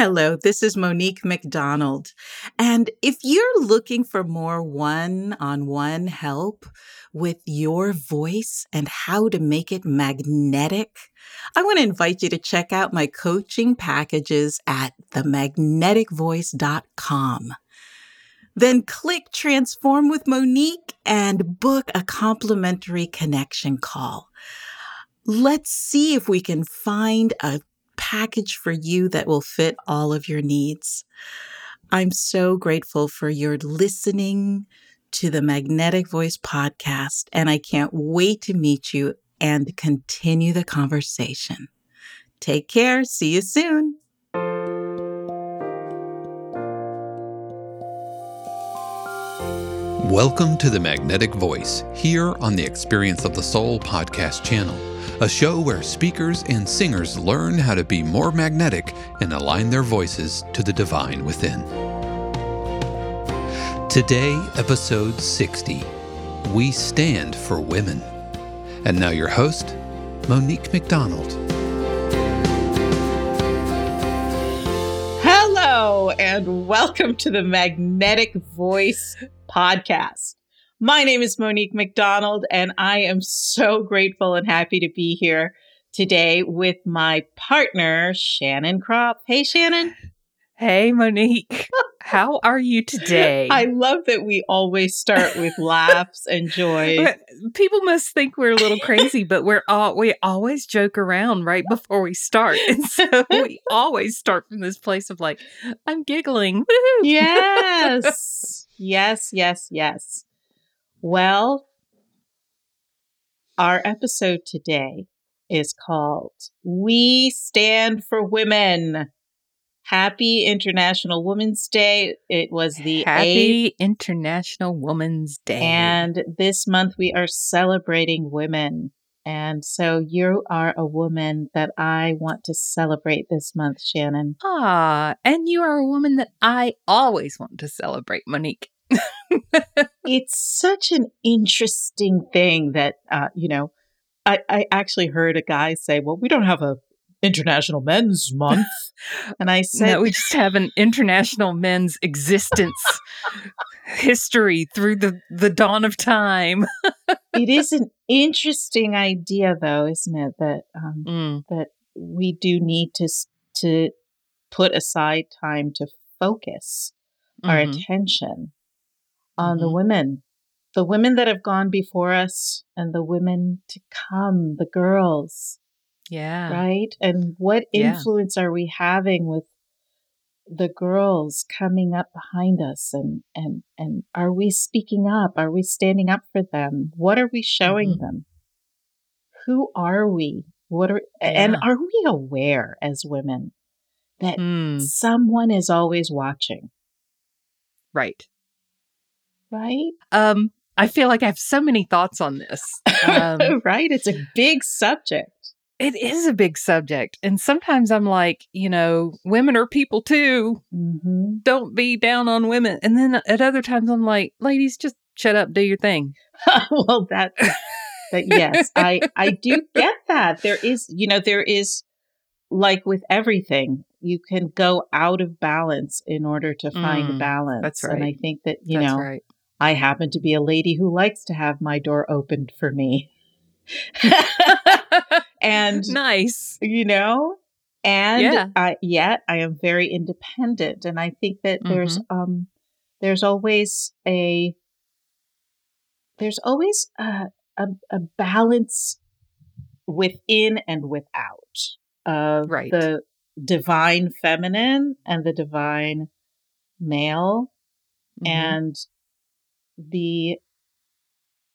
Hello, this is Monique McDonald. And if you're looking for more one on one help with your voice and how to make it magnetic, I want to invite you to check out my coaching packages at themagneticvoice.com. Then click Transform with Monique and book a complimentary connection call. Let's see if we can find a package for you that will fit all of your needs. I'm so grateful for your listening to the Magnetic Voice podcast, and I can't wait to meet you and continue the conversation. Take care. See you soon. Welcome to the Magnetic Voice here on the Experience of the Soul podcast channel a show where speakers and singers learn how to be more magnetic and align their voices to the divine within. Today, episode 60 We Stand for Women. And now, your host, Monique McDonald. And welcome to the Magnetic Voice podcast. My name is Monique McDonald, and I am so grateful and happy to be here today with my partner, Shannon Kropf. Hey, Shannon. Hey, Monique. How are you today? I love that we always start with laughs and joy. People must think we're a little crazy, but we're all we always joke around right before we start, and so we always start from this place of like, I'm giggling. Woo-hoo. Yes, yes, yes, yes. Well, our episode today is called We Stand for Women. Happy International Women's Day. It was the Happy 8th, International Women's Day. And this month we are celebrating women. And so you are a woman that I want to celebrate this month, Shannon. Ah, and you are a woman that I always want to celebrate, Monique. it's such an interesting thing that uh, you know. I, I actually heard a guy say, "Well, we don't have a International Men's Month," and I said, "No, we just have an International Men's Existence history through the the dawn of time." it is an interesting idea, though, isn't it? That um, mm. that we do need to to put aside time to focus mm-hmm. our attention on mm-hmm. the women, the women that have gone before us and the women to come, the girls. Yeah. Right? And what influence yeah. are we having with the girls coming up behind us and and and are we speaking up? Are we standing up for them? What are we showing mm-hmm. them? Who are we? What are yeah. and are we aware as women that mm. someone is always watching? Right right? Um, I feel like I have so many thoughts on this. Um, right? It's a big subject. It is a big subject. And sometimes I'm like, you know, women are people too. Mm-hmm. Don't be down on women. And then at other times I'm like, ladies, just shut up, do your thing. well, that, that yes, I, I do get that. There is, you know, there is like with everything, you can go out of balance in order to find mm, balance. That's right. And I think that, you that's know, right. I happen to be a lady who likes to have my door opened for me. and nice, you know, and yeah. I, yet I am very independent. And I think that mm-hmm. there's, um, there's always a, there's always a, a, a balance within and without of right. the divine feminine and the divine male. Mm-hmm. And the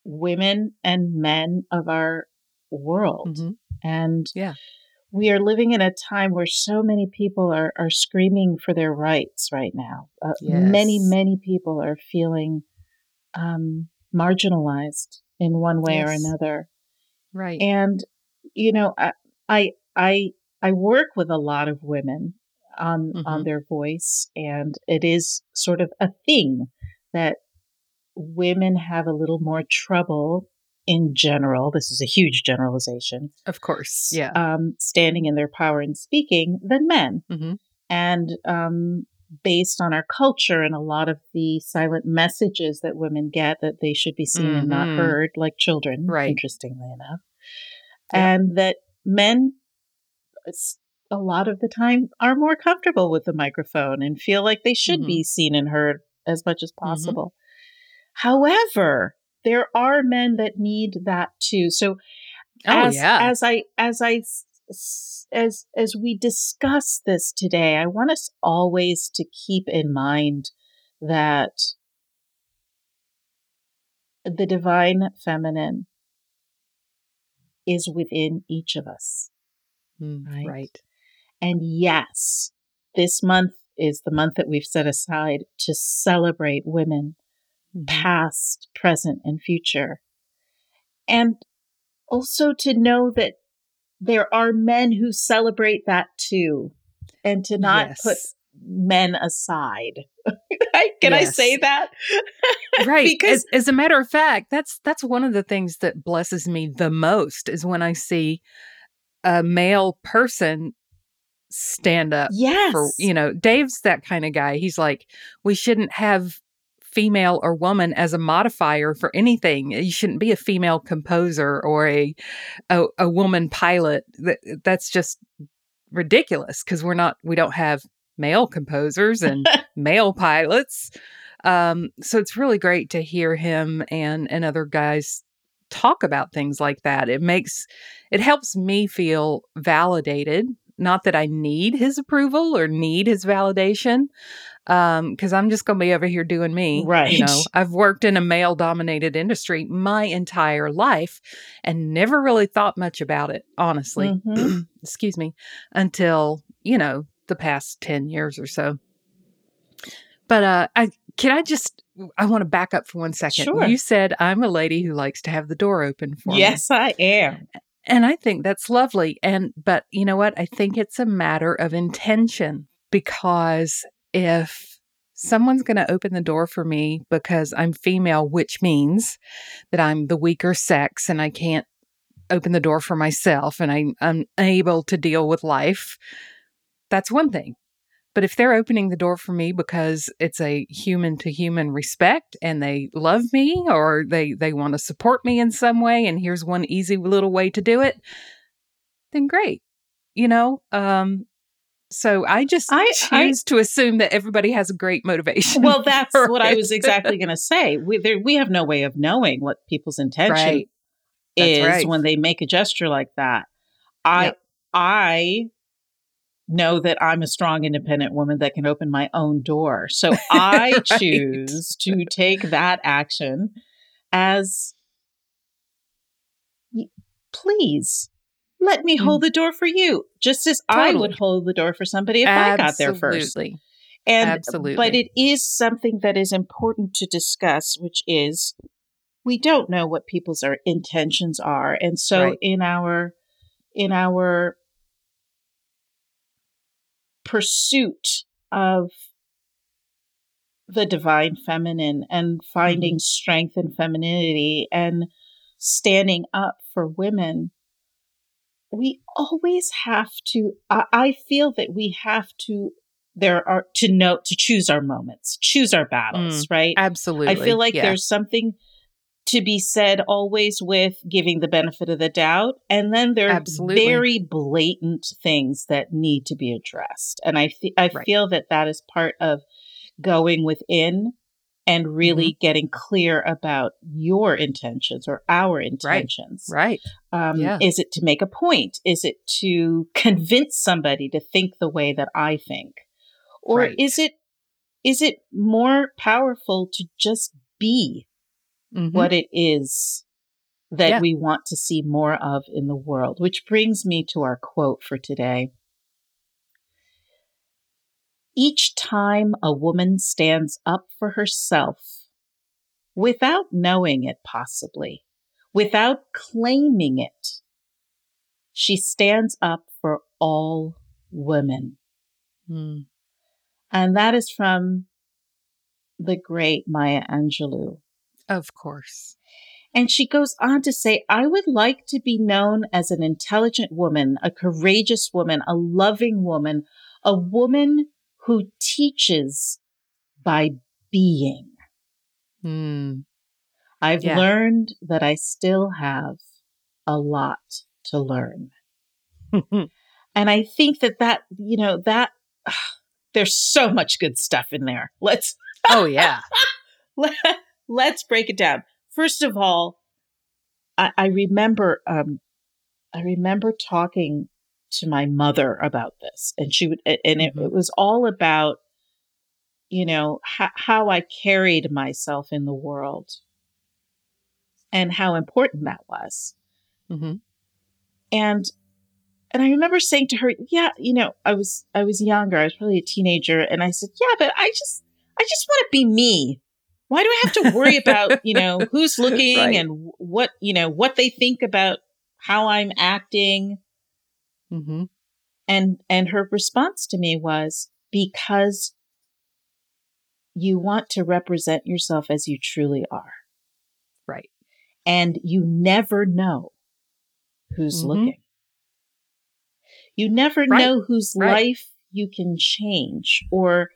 women and men of our world. Mm-hmm. And yeah. we are living in a time where so many people are, are screaming for their rights right now. Uh, yes. Many, many people are feeling um, marginalized in one way yes. or another. Right. And, you know, I, I, I, I work with a lot of women on, mm-hmm. on their voice and it is sort of a thing that women have a little more trouble in general. This is a huge generalization. Of course. Yeah. Um, standing in their power and speaking than men. Mm-hmm. and um, based on our culture and a lot of the silent messages that women get that they should be seen and not Mhm. heard, like children, Right. interestingly enough, Yep. and that men a lot of the time are more comfortable with the microphone and feel like they should Mhm. be seen and heard as much as Mm-hmm. possible. However, there are men that need that too. So Oh as, yeah. as I as I as as we discuss this today, I want us always to keep in mind that the divine feminine is within each of us. Mm, right? right. And yes, this month is the month that we've set aside to celebrate women, Mhm. past, present, and future. And also to know that there are men who celebrate that too, and to not put men aside. Can I say that? right because as, as a matter of fact that's that's one of the things that blesses me the most is when i see a male person stand up yes, for you know dave's that kind of guy he's like we shouldn't have female or woman as a modifier for anything. You shouldn't be a female composer or a a, a woman pilot. That, that's just ridiculous because we're not we don't have male composers and male pilots. Um so it's really great to hear him and and other guys talk about things like that. It makes it helps me feel validated. Not that i need his approval or need his validation um because i'm just gonna be over here doing me Right. you know i've worked in a male dominated industry my entire life and never really thought much about it honestly Mhm. excuse me until you know the past 10 years or so but uh i can i just i want to back up for one second Sure. you said i'm a lady who likes to have the door open for me yes, I am. and I think that's lovely. And, but you know what? I think it's a matter of intention because if someone's going to open the door for me because I'm female, which means that I'm the weaker sex and I can't open the door for myself and I, I'm unable to deal with life, that's one thing. But if they're opening the door for me because it's a human to human respect and they love me or they they want to support me in some way and here's one easy little way to do it, then great. You know, um so I just I- I- choose to assume that everybody has a great motivation. Well, that's what I was exactly going to say. We there, we have no way of knowing what people's intention Right. Is right. when they make a gesture like that. I Yep. I know that I'm a strong independent woman that can open my own door. So I Right. choose to take that action as please let me hold the door for you just as I would Mm. Hold the door for somebody if I got there first. And Absolutely. but it is something that is important to discuss, which is we don't know what people's our intentions are. And so Right. in our in our pursuit of the divine feminine and finding strength in femininity and standing up for women, we always have to, I, I feel that we have to, there are to know, to choose our moments, choose our battles, mm, right? Absolutely. I feel like Yeah. there's something to be said always with giving the benefit of the doubt. And then there are Absolutely. very blatant things that need to be addressed. And I, fe- I Right. feel that that is part of going within and really Mm-hmm. getting clear about your intentions or our intentions. right. Um, Yeah. Is it to make a point? Is it to convince somebody to think the way that I think? Or Right. is it is it more powerful to just be Mhm. what it is that Yeah. we want to see more of in the world? Which brings me to our quote for today. Each time a woman stands up for herself, without knowing it possibly, without claiming it, she stands up for all women. Mm. And that is from the great Maya Angelou. Of course. And she goes on to say, I would like to be known as an intelligent woman, a courageous woman, a loving woman, a woman who teaches by being. Mm. I've Yeah. learned that I still have a lot to learn. And I think that that, you know, that there's so much good stuff in there. Let's oh yeah. let, let's break it down. First of all, I, I remember um, I remember talking to my mother about this, and she would, and it, Mhm. it was all about you know how, how I carried myself in the world and how important that was. hmm and and I remember saying to her, "Yeah, you know, I was I was younger. I was probably a teenager, and I said, "Yeah, but I just I just want to be me. Why do I have to worry about you know who's looking Right. and what you know what they think about how I'm acting?" Hmm And and her response to me was, "Because you want to represent yourself as you truly are, Right. and you never know who's Mhm. looking. You never Right. know whose Right. life you can change or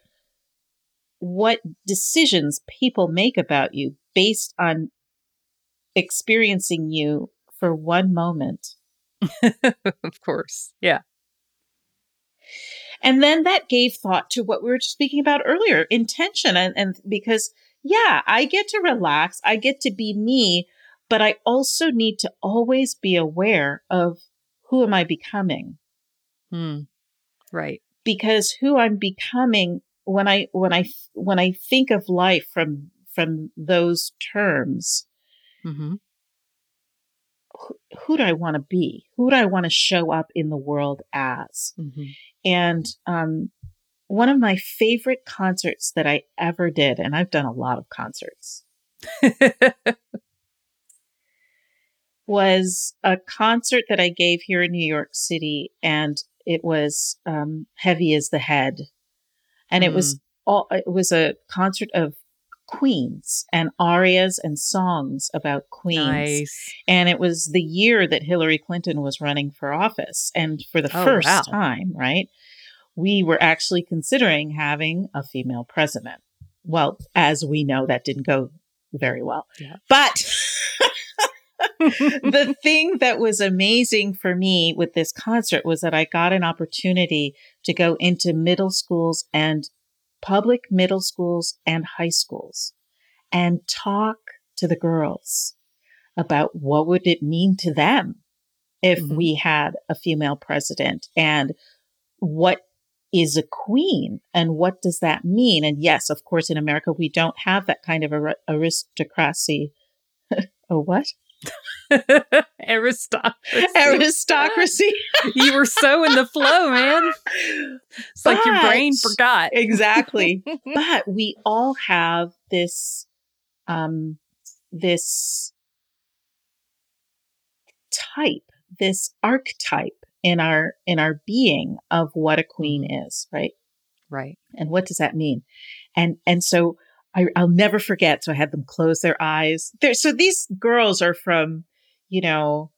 what decisions people make about you based on experiencing you for one moment. of course. Yeah. And then that gave thought to what we were speaking about earlier intention. And, and because, yeah, I get to relax, I get to be me, but I also need to always be aware of who am I becoming? Mm. Right. because who I'm becoming when I when I when I think of life from from those terms, hmm who, do I want to be? Who do I want to show up in the world as? hmm And um, one of my favorite concerts that I ever did, and I've done a lot of concerts, was a concert that I gave here in New York City, and it was um, "Heavy as the Head," and it was all. It was a concert of queens and arias and songs about queens, nice. and it was the year that Hillary Clinton was running for office, and for the Oh, first wow. time, right, we were actually considering having a female president. Well, as we know, that didn't go very well, Yeah. but. the thing that was amazing for me with this concert was that I got an opportunity to go into middle schools and public middle schools and high schools and talk to the girls about what would it mean to them if Mhm. we had a female president and what is a queen and what does that mean? And yes of course in america we don't have that kind of ar- aristocracy. Oh what Aristocracy. aristocracy you were so in the flow, man. It's like your brain forgot. exactly but we all have this um this type this archetype in our in our being of what a queen is right right. and what does that mean and and so I, i'll never forget so i had them close their eyes there so these girls are from you know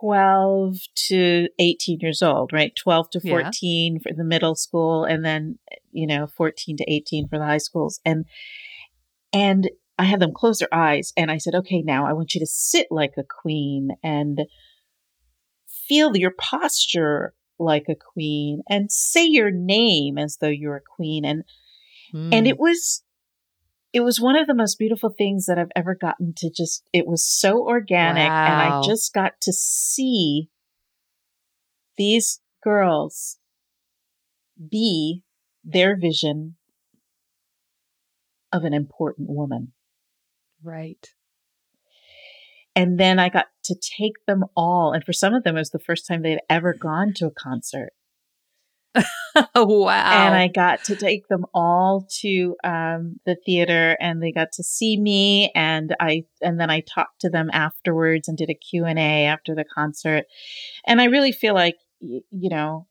12 to 18 years old right 12 to Yeah. 14 for the middle school and then you know 14 to 18 for the high schools and and i had them close their eyes and i said okay now i want you to sit like a queen and feel your posture like a queen and say your name as though you're a queen and and Mm. it was it was one of the most beautiful things that I've ever gotten to just it was so organic and I just got to see these girls be their vision of an important woman. right. And then I got to take them all and for some of them it was the first time they'd ever gone to a concert. Wow. and I got to take them all to um, the theater, and they got to see me, and I and then I talked to them afterwards and did a Q and A after the concert, and I really feel like you know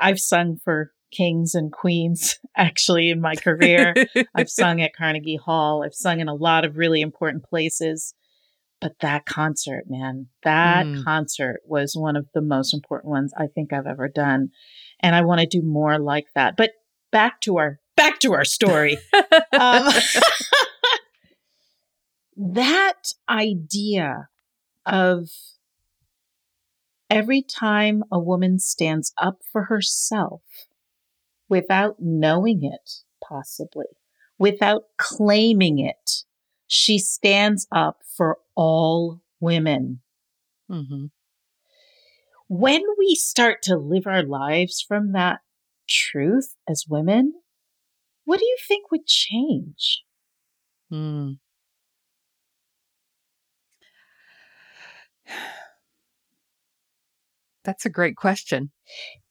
I've sung for kings and queens actually in my career. I've sung at Carnegie Hall. I've sung in a lot of really important places. But that concert, man, that Mm. concert was one of the most important ones I think I've ever done. And I want to do more like that. But back to our back to our story. um, that idea of every time a woman stands up for herself without knowing it, possibly, without claiming it, she stands up for all women. Mm-hmm. When we start to live our lives from that truth as women, what do you think would change? Mm. That's a great question.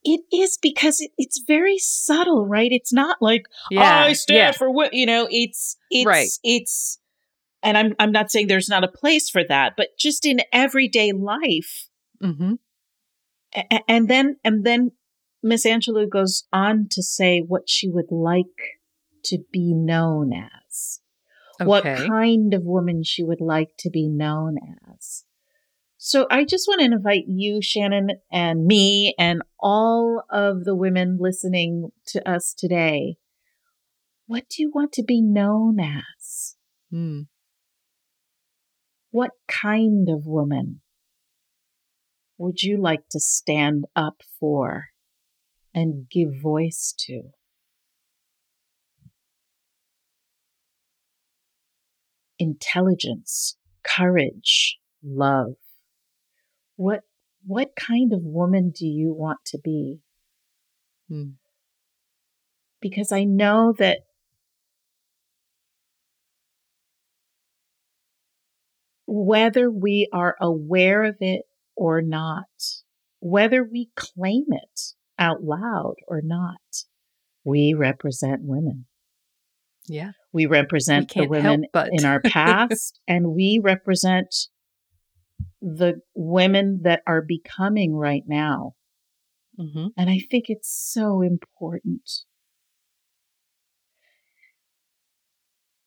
It is because it, it's very subtle, right? It's not like Yeah, I stand yeah. for what you know. It's it's Right. it's, and I'm I'm not saying there's not a place for that, but just in everyday life, Mm-hmm. And then and then Miss Angelou goes on to say what she would like to be known as, what kind of woman she would like to be known as. So I just want to invite you, Shannon, and me, and all of the women listening to us today. What do you want to be known as? Mm. What kind of woman would you like to stand up for and give voice to? Intelligence, courage, love. What what kind of woman do you want to be? Mm. Because I know that whether we are aware of it or not, whether we claim it out loud or not, we represent women. Yeah. We represent We the help women in our past, and we represent the women that are becoming right now. Mm-hmm. And I think it's so important.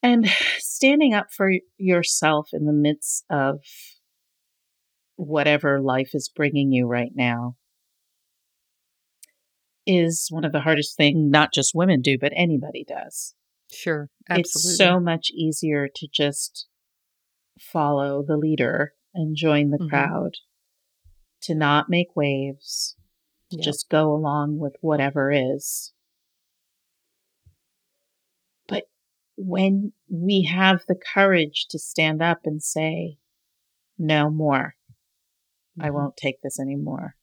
And standing up for yourself in the midst of whatever life is bringing you right now is one of the hardest things not just women do, but anybody does. Sure. Absolutely. It's so much easier to just follow the leader and join the Mhm. crowd, to not make waves, to Yeah. just go along with whatever is. But when we have the courage to stand up and say, no more, I Mhm. won't take this anymore.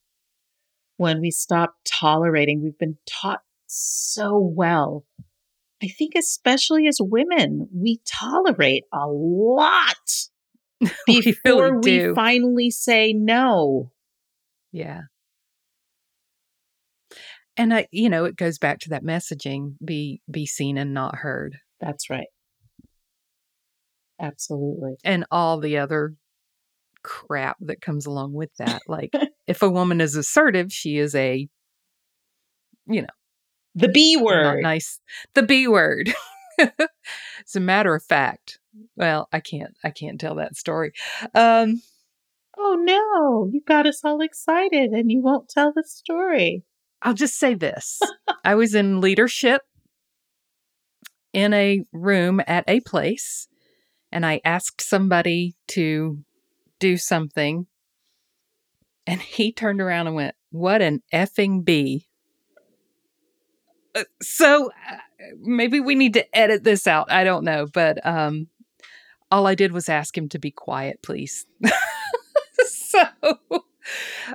When we stop tolerating, we've been taught so well. I think, especially as women, we tolerate a lot We before really we finally say no. Yeah. And I, you know, it goes back to that messaging: be be seen and not heard, That's right. Absolutely. and all the other crap that comes along with that. Like, if a woman is assertive, she is a, you know, The B not word. nice. The B word. As a matter of fact, well, I can't, I can't tell that story. Um, Oh no, you got us all excited and you won't tell the story. I'll just say this: I was in leadership in a room at a place, and I asked somebody to do something, and he turned around and went, "What an effing b." Uh, So uh, maybe we need to edit this out. I don't know, but um, all I did was ask him to be quiet, please. so,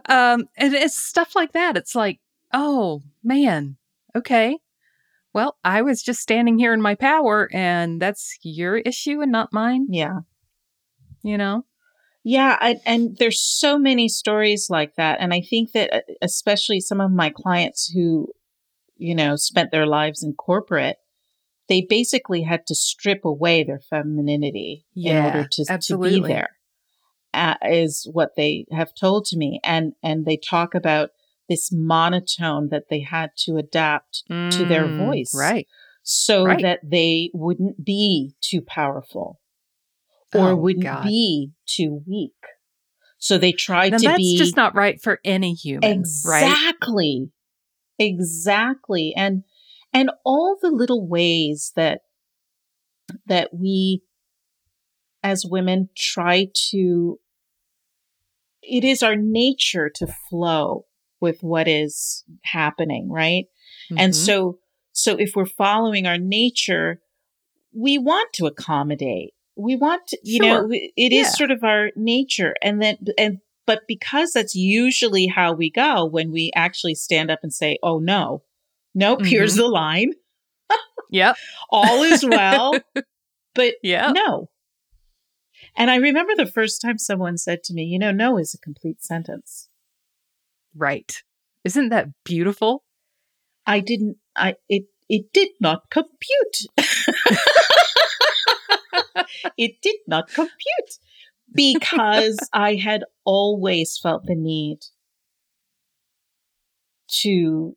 um, and it's stuff like that. It's like, oh man, okay. Well, I was just standing here in my power, and that's your issue and not mine. Yeah. You know? Yeah, I, and there's so many stories like that, and I think that uh, especially some of my clients who, you know, spent their lives in corporate, they basically had to strip away their femininity in order to to be there. Uh, is what they have told to me, and and they talk about this monotone that they had to adapt to their Mm, voice, Right. so Right. that they wouldn't be too powerful or Oh, wouldn't God. be too weak. So they tried Now, to that's be That's just not right for any human, right? exactly. Exactly. And and all the little ways that that we as women try to it is our nature to flow with what is happening, right? Mm-hmm. And so so if we're following our nature, we want to accommodate. We want to, you sure. know, it yeah. is sort of our nature. And then and but because that's usually how we go when we actually stand up and say, "Oh no. Nope, mm-hmm. here's the line." yep. All is well. but yeah. no. And I remember the first time someone said to me, you know, no is a complete sentence. Right. Isn't that beautiful? I didn't I it it did not compute. it did not compute because I had always felt the need to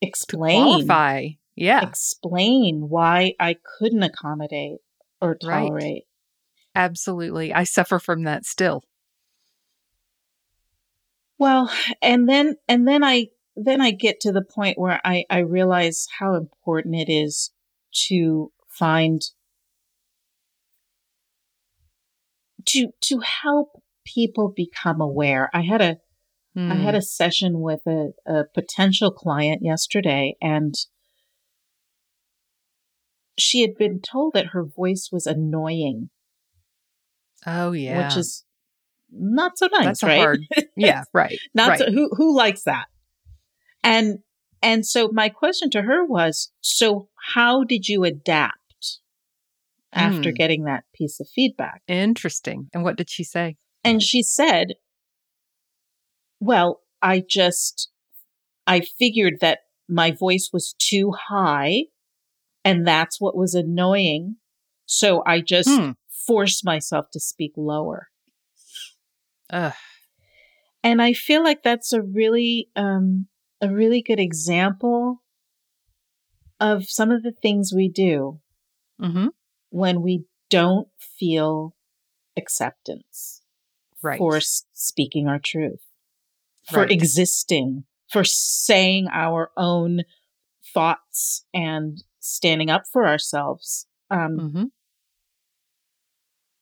explain to qualify. Yeah. Explain why I couldn't accommodate or tolerate. Right. Absolutely. I suffer from that still. Well, and then and then I then I get to the point where I I realize how important it is to find to to help people become aware. I had a mm. I had hmm. a session with a, a potential client yesterday and she had been told that her voice was annoying. Oh yeah. Which is not so nice, That's right? Hard, yeah, right. not right. So, who who likes that? And and so my question to her was, so how did you adapt after mm. getting that piece of feedback? Interesting. And what did she say? And she said, well, I just I figured that my voice was too high and that's what was annoying. So I just hmm. forced myself to speak lower. Ugh. And I feel like that's a really, um, a really good example of some of the things we do mm-hmm. When we don't feel acceptance right. for speaking our truth, for right. existing, for saying our own thoughts and standing up for ourselves. Um, mm-hmm.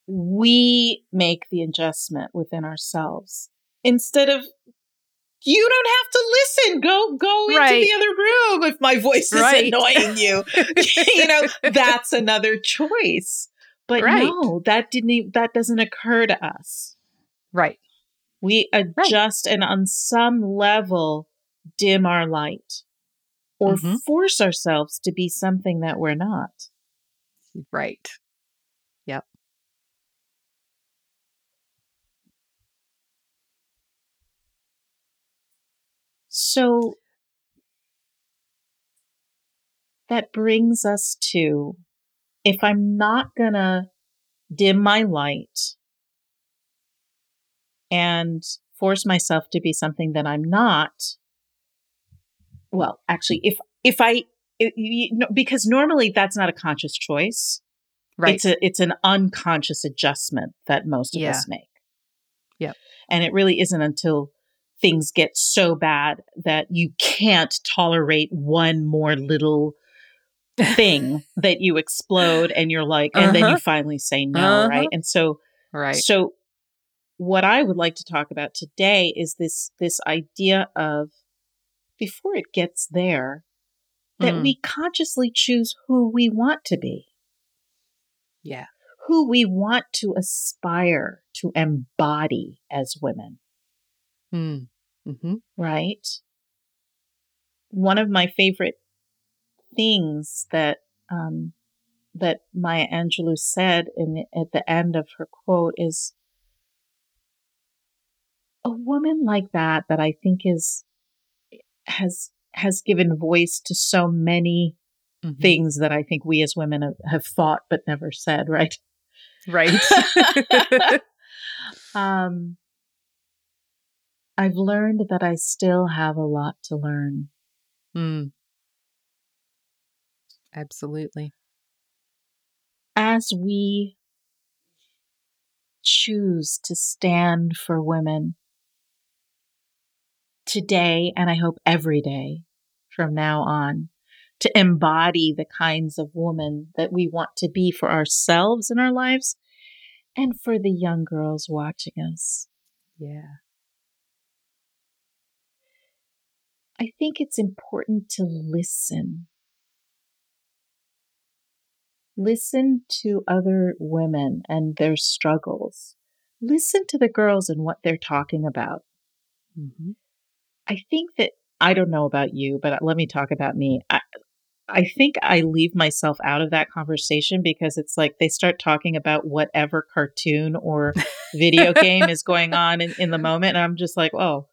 We make the adjustment within ourselves instead of you don't have to listen. Go go right. into the other room if my voice is right. annoying you. you know, that's another choice. But right. no, that didn't even, that doesn't occur to us. Right. We adjust and on some level dim our light or mm-hmm. force ourselves to be something that we're not. Right. So that brings us to if I'm not going to dim my light and force myself to be something that I'm not, well, actually, if, if I, it, you know, because normally that's not a conscious choice. Right. It's a, it's an unconscious adjustment that most of yeah. us make. Yep. And it really isn't until things get so bad that you can't tolerate one more little thing that you explode and you're like, and uh-huh. then you uh-huh. finally say no, uh-huh. right? And so, right. So what I would like to talk about today is this, this idea of before it gets there, that mm. we consciously choose who we want to be. Yeah. Who we want to aspire to embody as women. Mm. Mm-hmm. Right? One of my favorite things that um, that Maya Angelou said in the, at the end of her quote is a woman like that that I think is has has given voice to so many mm-hmm. things that I think we as women have, have thought but never said, right? Right. um, I've learned that I still have a lot to learn. Mm. Absolutely. As we choose to stand for women, today, and I hope every day, from now on to embody the kinds of woman that we want to be for ourselves in our lives and for the young girls watching us. Yeah. I think it's important to listen. Listen to other women and their struggles. Listen to the girls and what they're talking about. Mm-hmm. I think that I don't know about you, but let me talk about me. I, I think I leave myself out of that conversation because it's like they start talking about whatever cartoon or video game is going on in, in the moment. And I'm just like, oh,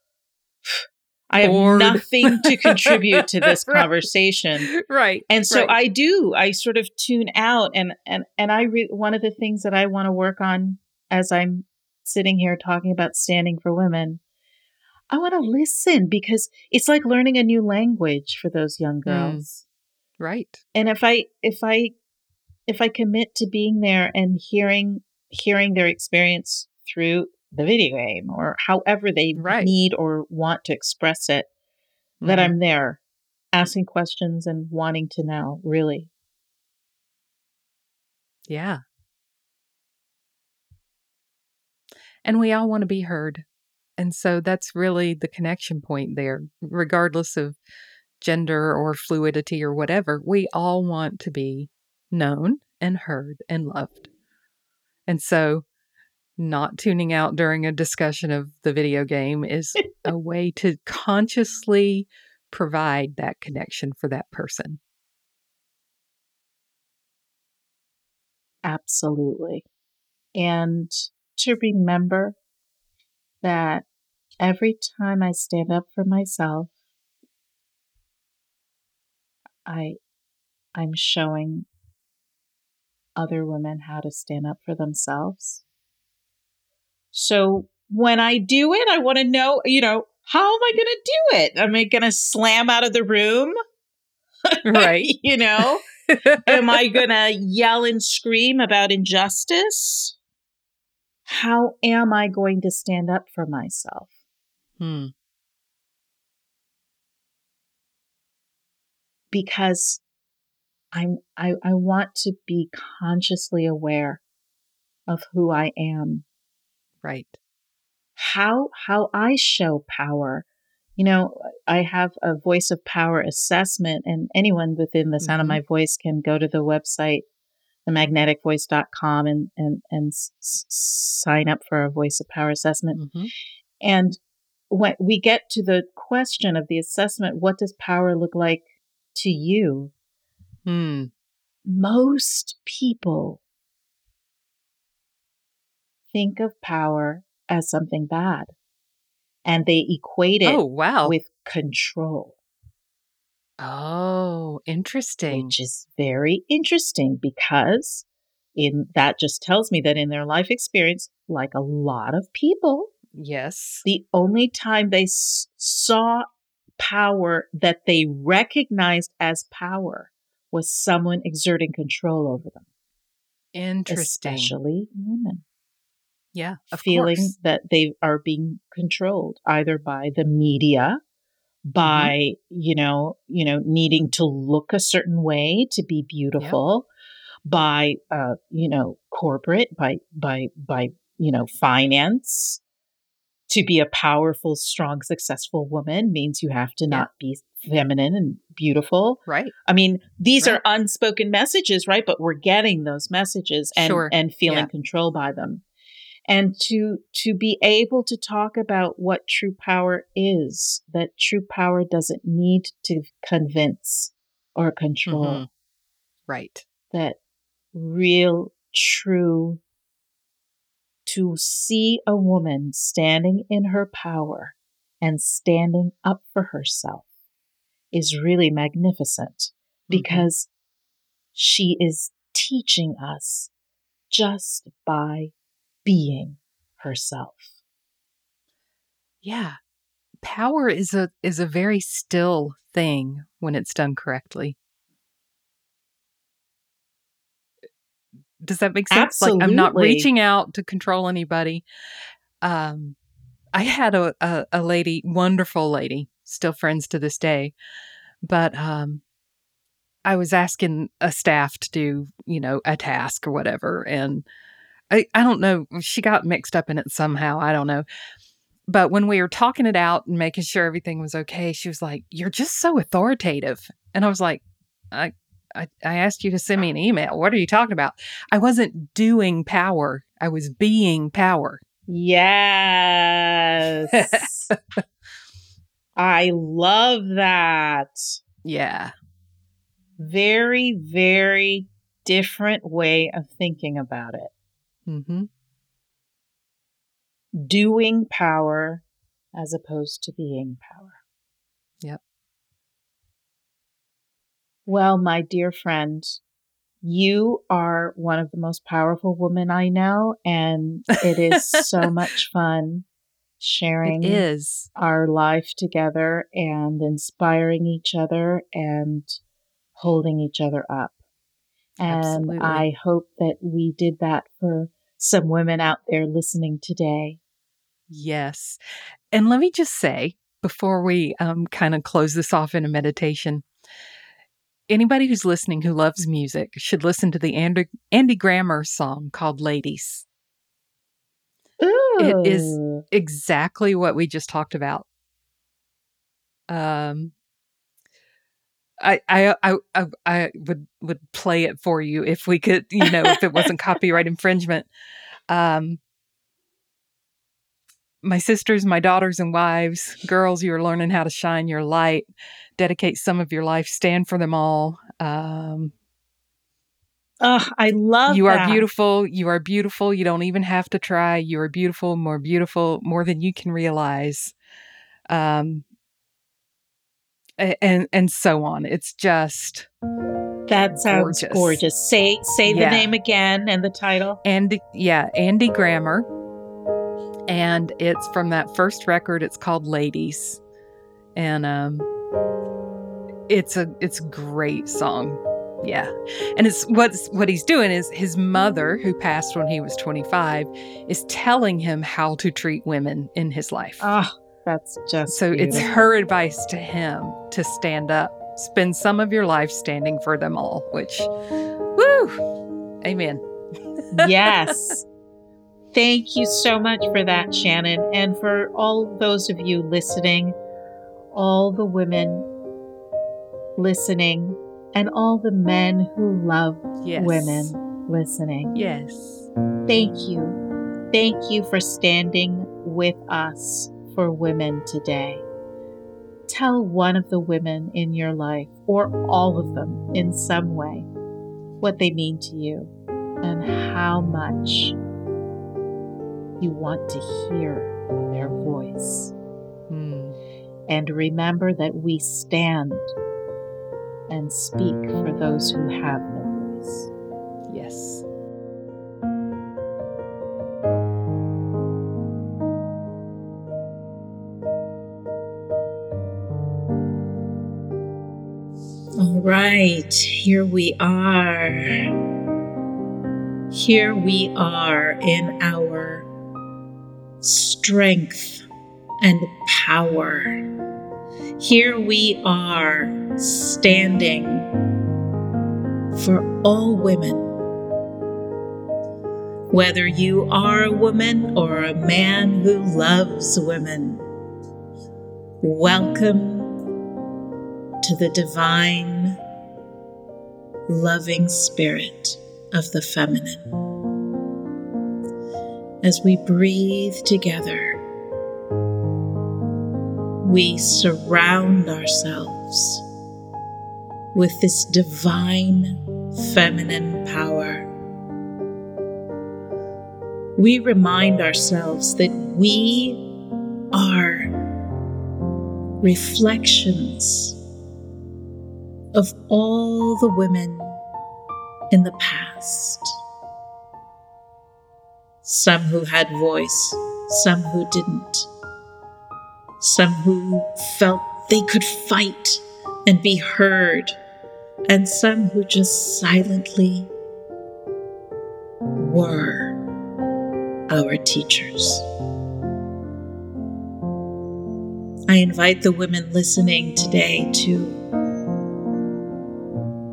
I have Bored. nothing to contribute to this conversation. Right. And so right. I do, I sort of tune out and, and, and I, re- one of the things that I want to work on as I'm sitting here talking about standing for women, I want to listen because it's like learning a new language for those young mm. girls right. and if i if i if i commit to being there and hearing hearing their experience through the video game or however they Right. need or want to express it that Mhm. i'm there asking questions and wanting to know really Yeah. And we all want to be heard. And so that's really the connection point there, regardless of gender or fluidity or whatever. We all want to be known and heard and loved. And so not tuning out during a discussion of the video game is a way to consciously provide that connection for that person. absolutely and to remember that every time i stand up for myself i i'm showing other women how to stand up for themselves so when i do it i want to know you know how am i going to do it am i going to slam out of the room Right. you know am I going to yell and scream about injustice? How am I going to stand up for myself? Hmm. Because I'm I, I want to be consciously aware of who I am, Right. how how I show power. You know, I have a voice of power assessment, and anyone within the sound of Mhm. my voice can go to the website, themagneticvoice.com, and and and s- sign up for a voice of power assessment. hmm And when we get to the question of the assessment, what does power look like to you? Hmm. Most people think of power as something bad and they equate it Oh, wow. with control, oh, interesting. which is very interesting because in that just tells me that in their life experience, like a lot of people, yes. the only time they s- saw power that they recognized as power was someone exerting control over them, Interesting. especially women, yeah. Of feeling course. that they are being controlled either by the media, by you know, you know, needing to look a certain way to be beautiful, by uh, you know, corporate, by by by you know, finance. To be a powerful, strong, successful woman means you have to Yeah. not be feminine and beautiful. Right. I mean, these Right. are unspoken messages, right? But we're getting those messages and Sure. and feeling Yeah. controlled by them. And to to be able to talk about what true power is, that true power doesn't need to convince or control. Mhm. Right. That real true to see a woman standing in her power and standing up for herself is really magnificent Mhm. because she is teaching us just by being herself. Yeah. Power is a is a very still thing when it's done correctly. Does that make sense? Like I'm not reaching out to control anybody. Um I had a, a a lady, wonderful lady, still friends to this day, But um, I was asking a staff to do, you know, a task or whatever. And I, I don't know, she got mixed up in it somehow. I don't know. But when we were talking it out and making sure everything was okay, she was like, You're just so authoritative. And I was like, I, I, I asked you to send me an email. What are you talking about? I wasn't doing power, I was being power. Yes. I love that. Yeah. Very, very different way of thinking about it. Mm-hmm. Doing power as opposed to being power. Yep. Well, my dear friend, you are one of the most powerful women I know, and it is so much fun sharing It is. our life together and inspiring each other and holding each other up. And Absolutely. I hope that we did that for some women out there listening today. Yes. And let me just say before we um, kind of close this off in a meditation, anybody who's listening who loves music should listen to the Andy, Andy Grammer song called Ladies. It is- Exactly what we just talked about. Um, I, I I I would would play it for you if we could, you know, if it wasn't copyright infringement. Um, my sisters, my daughters and wives, girls, you are learning how to shine your light, dedicate some of your life, stand for them all. Um, Ugh, I love you that. are beautiful. You are beautiful. You don't even have to try. You are beautiful, more beautiful, more than you can realize. Um, and and so on. It's just That sounds Gorgeous. gorgeous. Say say the name again and the title. Andy, yeah, Andy Grammer, and it's from that first record. It's called Ladies, and um, it's a it's a great song. Yeah, and it's what's what he's doing is his mother, who passed when he was twenty five, is telling him how to treat women in his life. Oh, that's just so it's her advice to him to stand up, spend some of your life standing for them all. Which, woo, amen. yes. Thank you so much for that, Shannon. And for all those of you listening, all the women listening, and all the men who love Yes. women listening. Yes. Thank you. Thank you for standing with us for women today. Tell one of the women in your life, or all of them in some way, what they mean to you and how much you want to hear their voice. Hmm. And remember that we stand and speak for those who have no voice. Yes. Right, here we are. Here we are in our strength and power. Here we are standing for all women. Whether you are a woman or a man who loves women, welcome to the divine, loving spirit of the feminine. As we breathe together, we surround ourselves with this divine feminine power. We remind ourselves that we are reflections of all the women in the past. Some who had voice, some who didn't. Some who felt they could fight and be heard, and some who just silently were our teachers. I invite the women listening today to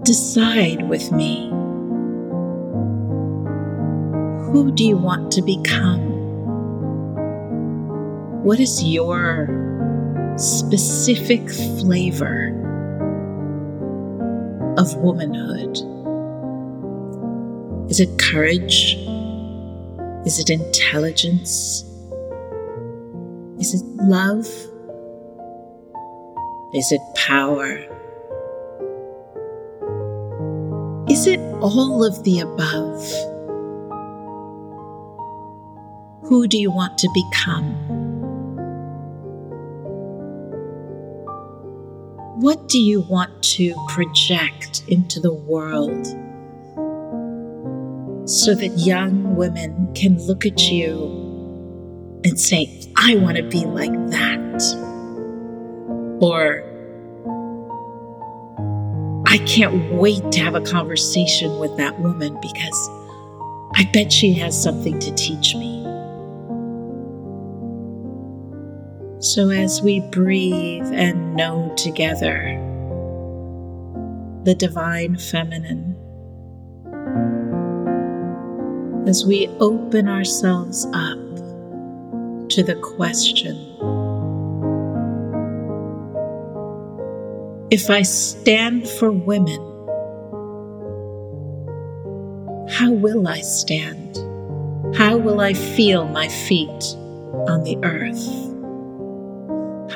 Decide with me. Who do you want to become? What is your specific flavor of womanhood? Is it courage? Is it intelligence? Is it love? Is it power? Is it all of the above? Who do you want to become? What do you want to project into the world so that young women can look at you and say, I want to be like that? Or, I can't wait to have a conversation with that woman because I bet she has something to teach me. So, as we breathe and know together the divine feminine, as we open ourselves up to the question If I stand for women, how will I stand? How will I feel my feet on the earth?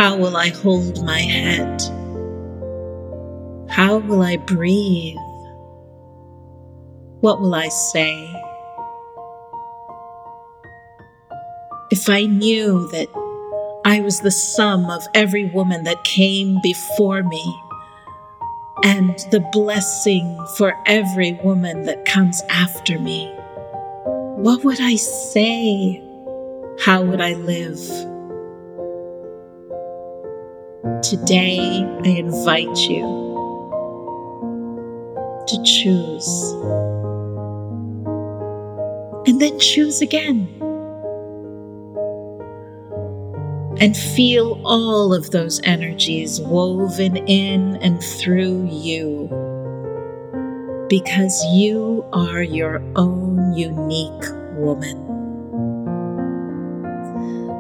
How will I hold my head? How will I breathe? What will I say? If I knew that I was the sum of every woman that came before me, and the blessing for every woman that comes after me. What would I say? How would I live? Today, I invite you to choose. And then choose again. and feel all of those energies woven in and through you because you are your own unique woman.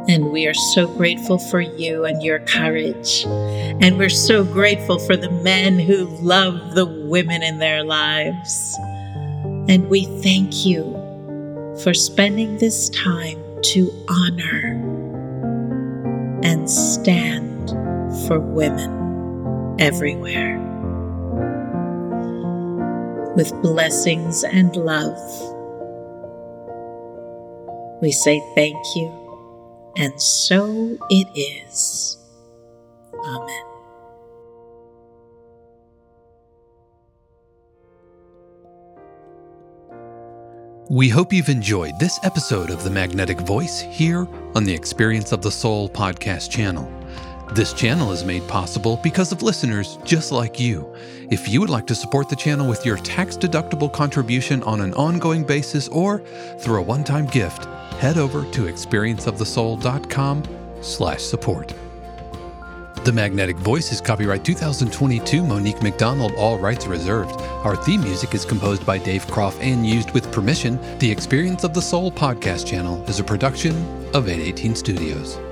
And we are so grateful for you and your courage. And we're so grateful for the men who love the women in their lives. And we thank you for spending this time to honor and stand for women everywhere. With blessings and love, we say thank you, and so it is. Amen. We hope you've enjoyed this episode of The Magnetic Voice here on the Experience of the Soul podcast channel. This channel is made possible because of listeners just like you. If you would like to support the channel with your tax-deductible contribution on an ongoing basis or through a one-time gift, head over to experienceofthesoul.com slash support. The Magnetic Voice is copyright 2022 Monique McDonald, all rights reserved. Our theme music is composed by Dave Kropf and used with permission. The Experience of the Soul podcast channel is a production of 818 Studios.